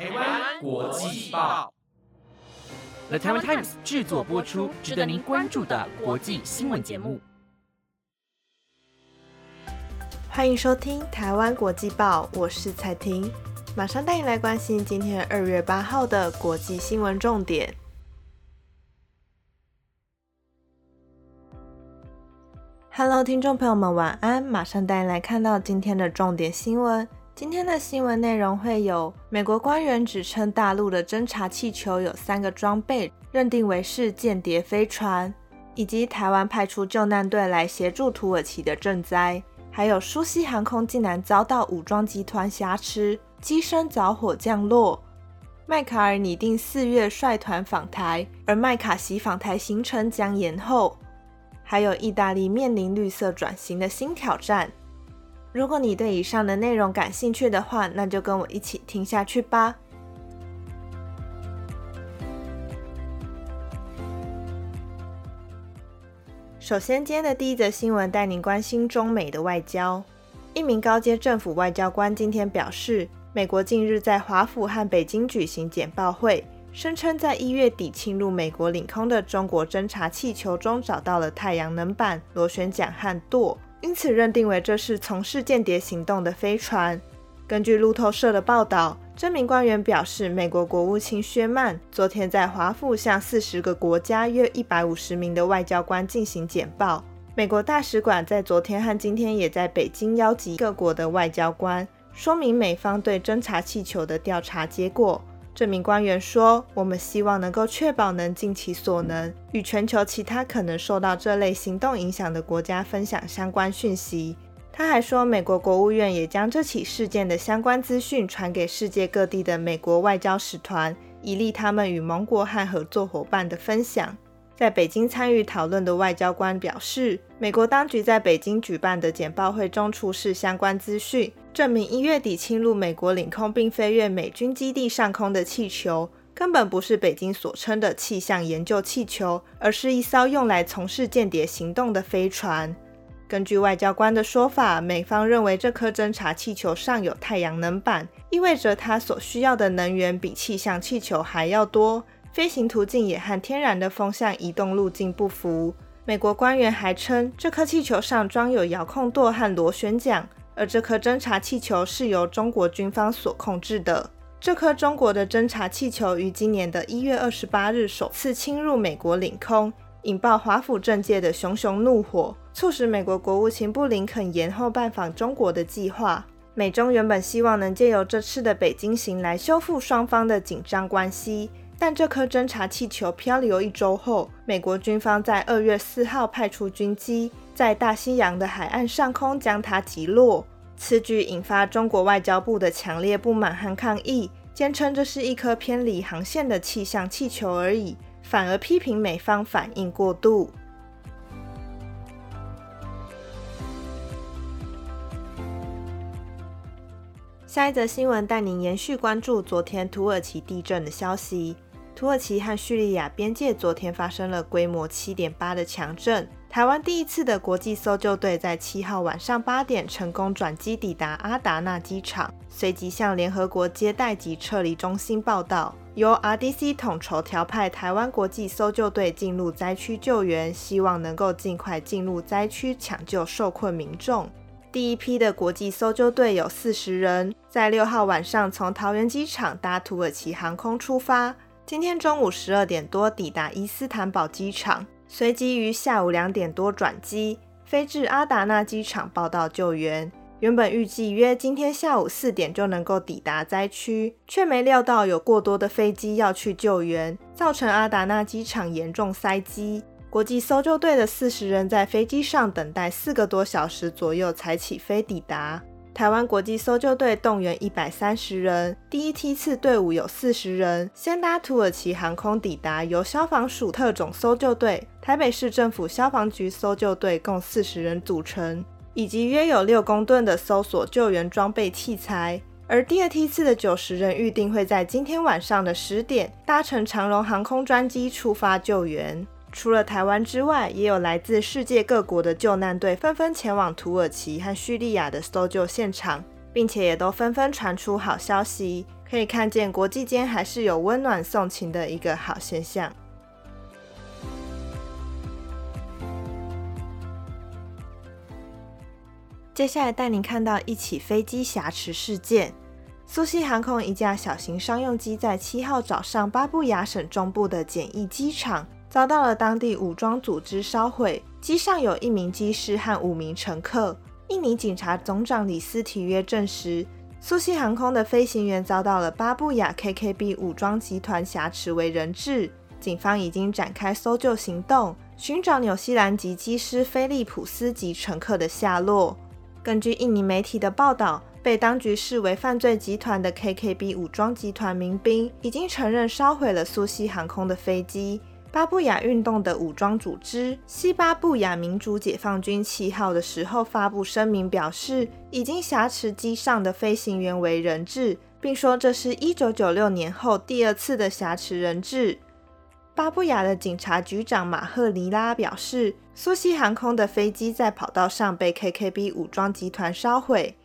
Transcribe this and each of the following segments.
台湾国际报，The Taiwan Times 制作播出，值得您关注的国际新闻节目。欢迎收听台湾国际报，我是彩婷，马上带你来关心今天二月八号的国际新闻重点。Hello，听众朋友们，晚安！马上带你来看到今天的重点新闻。今天的新闻内容会有：美国官员指称大陆的侦察气球有三个装备，认定为是间谍飞船；以及台湾派出救难队来协助土耳其的赈灾；还有苏西航空竟然遭到武装集团挟持，机身着火降落。麦卡尔拟定四月率团访台，而麦卡锡访台行程将延后。还有意大利面临绿色转型的新挑战。如果你对以上的内容感兴趣的话，那就跟我一起听下去吧。首先，今天的第一则新闻带您关心中美的外交。一名高阶政府外交官今天表示，美国近日在华府和北京举行简报会。声称在一月底侵入美国领空的中国侦察气球中找到了太阳能板、螺旋桨和舵，因此认定为这是从事间谍行动的飞船。根据路透社的报道，这名官员表示，美国国务卿薛曼昨天在华府向四十个国家约一百五十名的外交官进行简报。美国大使馆在昨天和今天也在北京邀集各国的外交官，说明美方对侦察气球的调查结果。这名官员说：“我们希望能够确保能尽其所能，与全球其他可能受到这类行动影响的国家分享相关讯息。”他还说，美国国务院也将这起事件的相关资讯传给世界各地的美国外交使团，以利他们与盟国和合作伙伴的分享。在北京参与讨论的外交官表示，美国当局在北京举办的简报会中出示相关资讯，证明一月底侵入美国领空并飞越美军基地上空的气球，根本不是北京所称的气象研究气球，而是一艘用来从事间谍行动的飞船。根据外交官的说法，美方认为这颗侦察气球上有太阳能板，意味着它所需要的能源比气象气球还要多。飞行途径也和天然的风向移动路径不符。美国官员还称，这颗气球上装有遥控舵和螺旋桨，而这颗侦察气球是由中国军方所控制的。这颗中国的侦察气球于今年的一月二十八日首次侵入美国领空，引爆华府政界的熊熊怒火，促使美国国务卿布林肯延后拜访中国的计划。美中原本希望能借由这次的北京行来修复双方的紧张关系。但这颗侦察气球漂流一周后，美国军方在二月四号派出军机，在大西洋的海岸上空将它击落。此举引发中国外交部的强烈不满和抗议，坚称这是一颗偏离航线的气象气球而已，反而批评美方反应过度。下一则新闻带您延续关注昨天土耳其地震的消息。土耳其和叙利亚边界昨天发生了规模七点八的强震。台湾第一次的国际搜救队在七号晚上八点成功转机抵达阿达纳机场，随即向联合国接待及撤离中心报道。由 RDC 统筹调派台湾国际搜救队进入灾区救援，希望能够尽快进入灾区抢救受困民众。第一批的国际搜救队有四十人，在六号晚上从桃园机场搭土耳其航空出发。今天中午十二点多抵达伊斯坦堡机场，随即于下午两点多转机飞至阿达纳机场报到救援。原本预计约今天下午四点就能够抵达灾区，却没料到有过多的飞机要去救援，造成阿达纳机场严重塞机。国际搜救队的四十人在飞机上等待四个多小时左右才起飞抵达。台湾国际搜救队动员一百三十人，第一梯次队伍有四十人，先搭土耳其航空抵达，由消防署特种搜救队、台北市政府消防局搜救队共四十人组成，以及约有六公吨的搜索救援装备器材。而第二梯次的九十人预定会在今天晚上的十点搭乘长荣航空专机出发救援。除了台湾之外，也有来自世界各国的救难队纷纷前往土耳其和叙利亚的搜救现场，并且也都纷纷传出好消息，可以看见国际间还是有温暖送情的一个好现象。接下来带您看到一起飞机挟持事件。苏西航空一架小型商用机在七号早上，巴布亚省中部的简易机场遭到了当地武装组织烧毁，机上有一名机师和五名乘客。印尼警察总长李斯提约证实，苏西航空的飞行员遭到了巴布亚 KKB 武装集团挟持为人质，警方已经展开搜救行动，寻找纽西兰籍机师菲利普斯及乘客的下落。根据印尼媒体的报道。被当局视为犯罪集团的 KKB 武装集团民兵已经承认烧毁了苏西航空的飞机。巴布亚运动的武装组织西巴布亚民主解放军七号的时候发布声明，表示已经挟持机上的飞行员为人质，并说这是一九九六年后第二次的挟持人质。巴布亚的警察局长马赫尼拉表示，苏西航空的飞机在跑道上被 KKB 武装集团烧毁。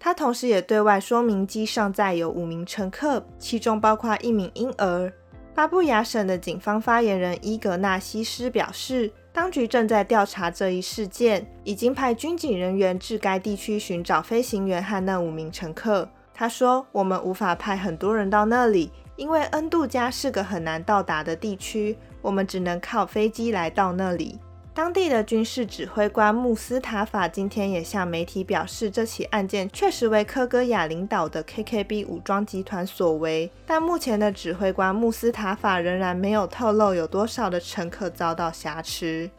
他同时也对外说明，机上载有五名乘客，其中包括一名婴儿。巴布亚省的警方发言人伊格纳西斯表示，当局正在调查这一事件，已经派军警人员至该地区寻找飞行员和那五名乘客。他说：“我们无法派很多人到那里，因为恩杜加是个很难到达的地区，我们只能靠飞机来到那里。”当地的军事指挥官穆斯塔法今天也向媒体表示，这起案件确实为科戈亚领导的 KKB 武装集团所为，但目前的指挥官穆斯塔法仍然没有透露有多少的乘客遭到挟持。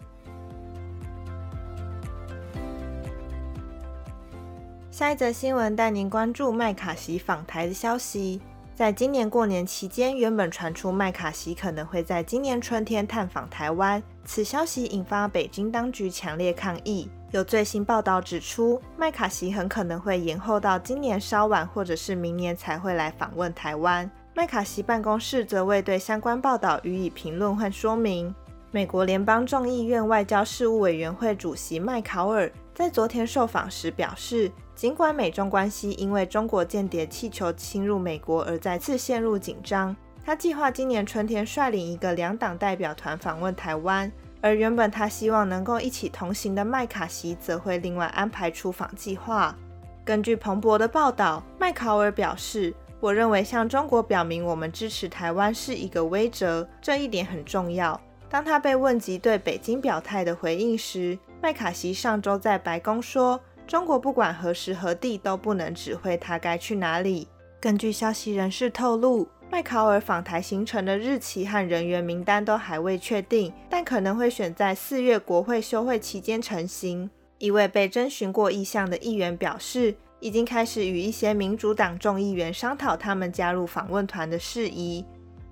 下一则新闻带您关注麦卡锡访台的消息。在今年过年期间，原本传出麦卡锡可能会在今年春天探访台湾，此消息引发北京当局强烈抗议。有最新报道指出，麦卡锡很可能会延后到今年稍晚，或者是明年才会来访问台湾。麦卡锡办公室则未对相关报道予以评论或说明。美国联邦众议院外交事务委员会主席麦考尔在昨天受访时表示。尽管美中关系因为中国间谍气球侵入美国而再次陷入紧张，他计划今年春天率领一个两党代表团访问台湾，而原本他希望能够一起同行的麦卡锡则会另外安排出访计划。根据彭博的报道，麦考尔表示：“我认为向中国表明我们支持台湾是一个威慑，这一点很重要。”当他被问及对北京表态的回应时，麦卡锡上周在白宫说。中国不管何时何地都不能指挥他该去哪里。根据消息人士透露，麦考尔访台行程的日期和人员名单都还未确定，但可能会选在四月国会休会期间成行。一位被征询过意向的议员表示，已经开始与一些民主党众议员商讨他们加入访问团的事宜。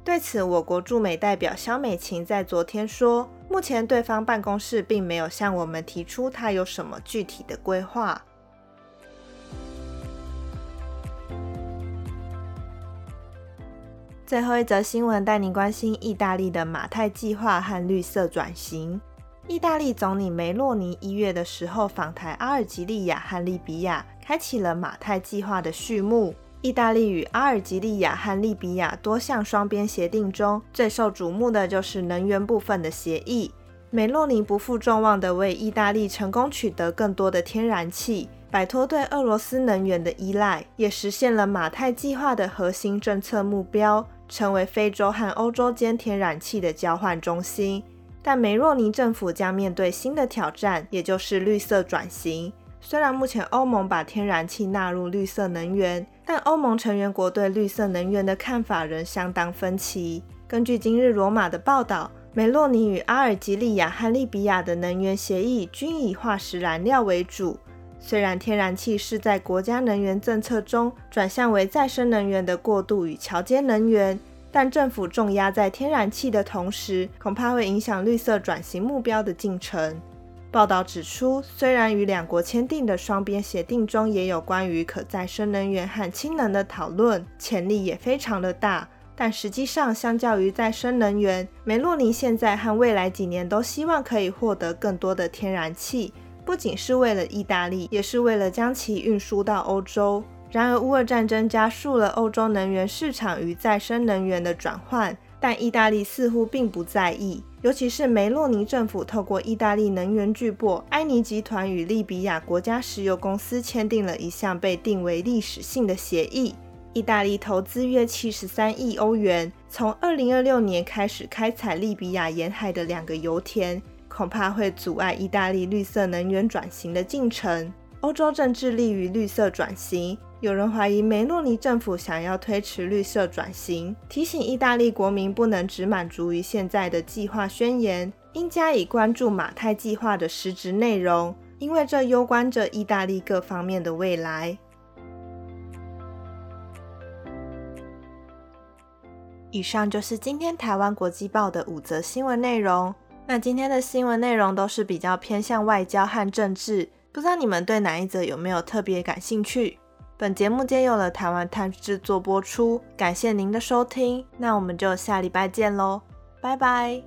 对此，我国驻美代表肖美琴在昨天说。目前，对方办公室并没有向我们提出他有什么具体的规划。最后一则新闻带您关心意大利的马太计划和绿色转型。意大利总理梅洛尼一月的时候访台阿尔及利亚和利比亚，开启了马太计划的序幕。意大利与阿尔及利亚和利比亚多项双边协定中，最受瞩目的就是能源部分的协议。梅洛尼不负众望地为意大利成功取得更多的天然气，摆脱对俄罗斯能源的依赖，也实现了马太计划的核心政策目标，成为非洲和欧洲间天然气的交换中心。但梅洛尼政府将面对新的挑战，也就是绿色转型。虽然目前欧盟把天然气纳入绿色能源，但欧盟成员国对绿色能源的看法仍相当分歧。根据今日罗马的报道，梅洛尼与阿尔及利亚和利比亚的能源协议均以化石燃料为主。虽然天然气是在国家能源政策中转向为再生能源的过渡与桥接能源，但政府重压在天然气的同时，恐怕会影响绿色转型目标的进程。报道指出，虽然与两国签订的双边协定中也有关于可再生能源和氢能的讨论，潜力也非常的大，但实际上，相较于再生能源，梅洛尼现在和未来几年都希望可以获得更多的天然气，不仅是为了意大利，也是为了将其运输到欧洲。然而，乌俄战争加速了欧洲能源市场与再生能源的转换，但意大利似乎并不在意。尤其是梅洛尼政府透过意大利能源巨擘埃尼集团与利比亚国家石油公司签订了一项被定为历史性的协议。意大利投资约七十三亿欧元，从二零二六年开始开采利比亚沿海的两个油田，恐怕会阻碍意大利绿色能源转型的进程。欧洲正致力于绿色转型。有人怀疑梅洛尼政府想要推迟绿色转型，提醒意大利国民不能只满足于现在的计划宣言，应加以关注马太计划的实质内容，因为这攸关着意大利各方面的未来。以上就是今天台湾国际报的五则新闻内容。那今天的新闻内容都是比较偏向外交和政治，不知道你们对哪一则有没有特别感兴趣？本节目皆由了台湾探制作播出，感谢您的收听，那我们就下礼拜见喽，拜拜。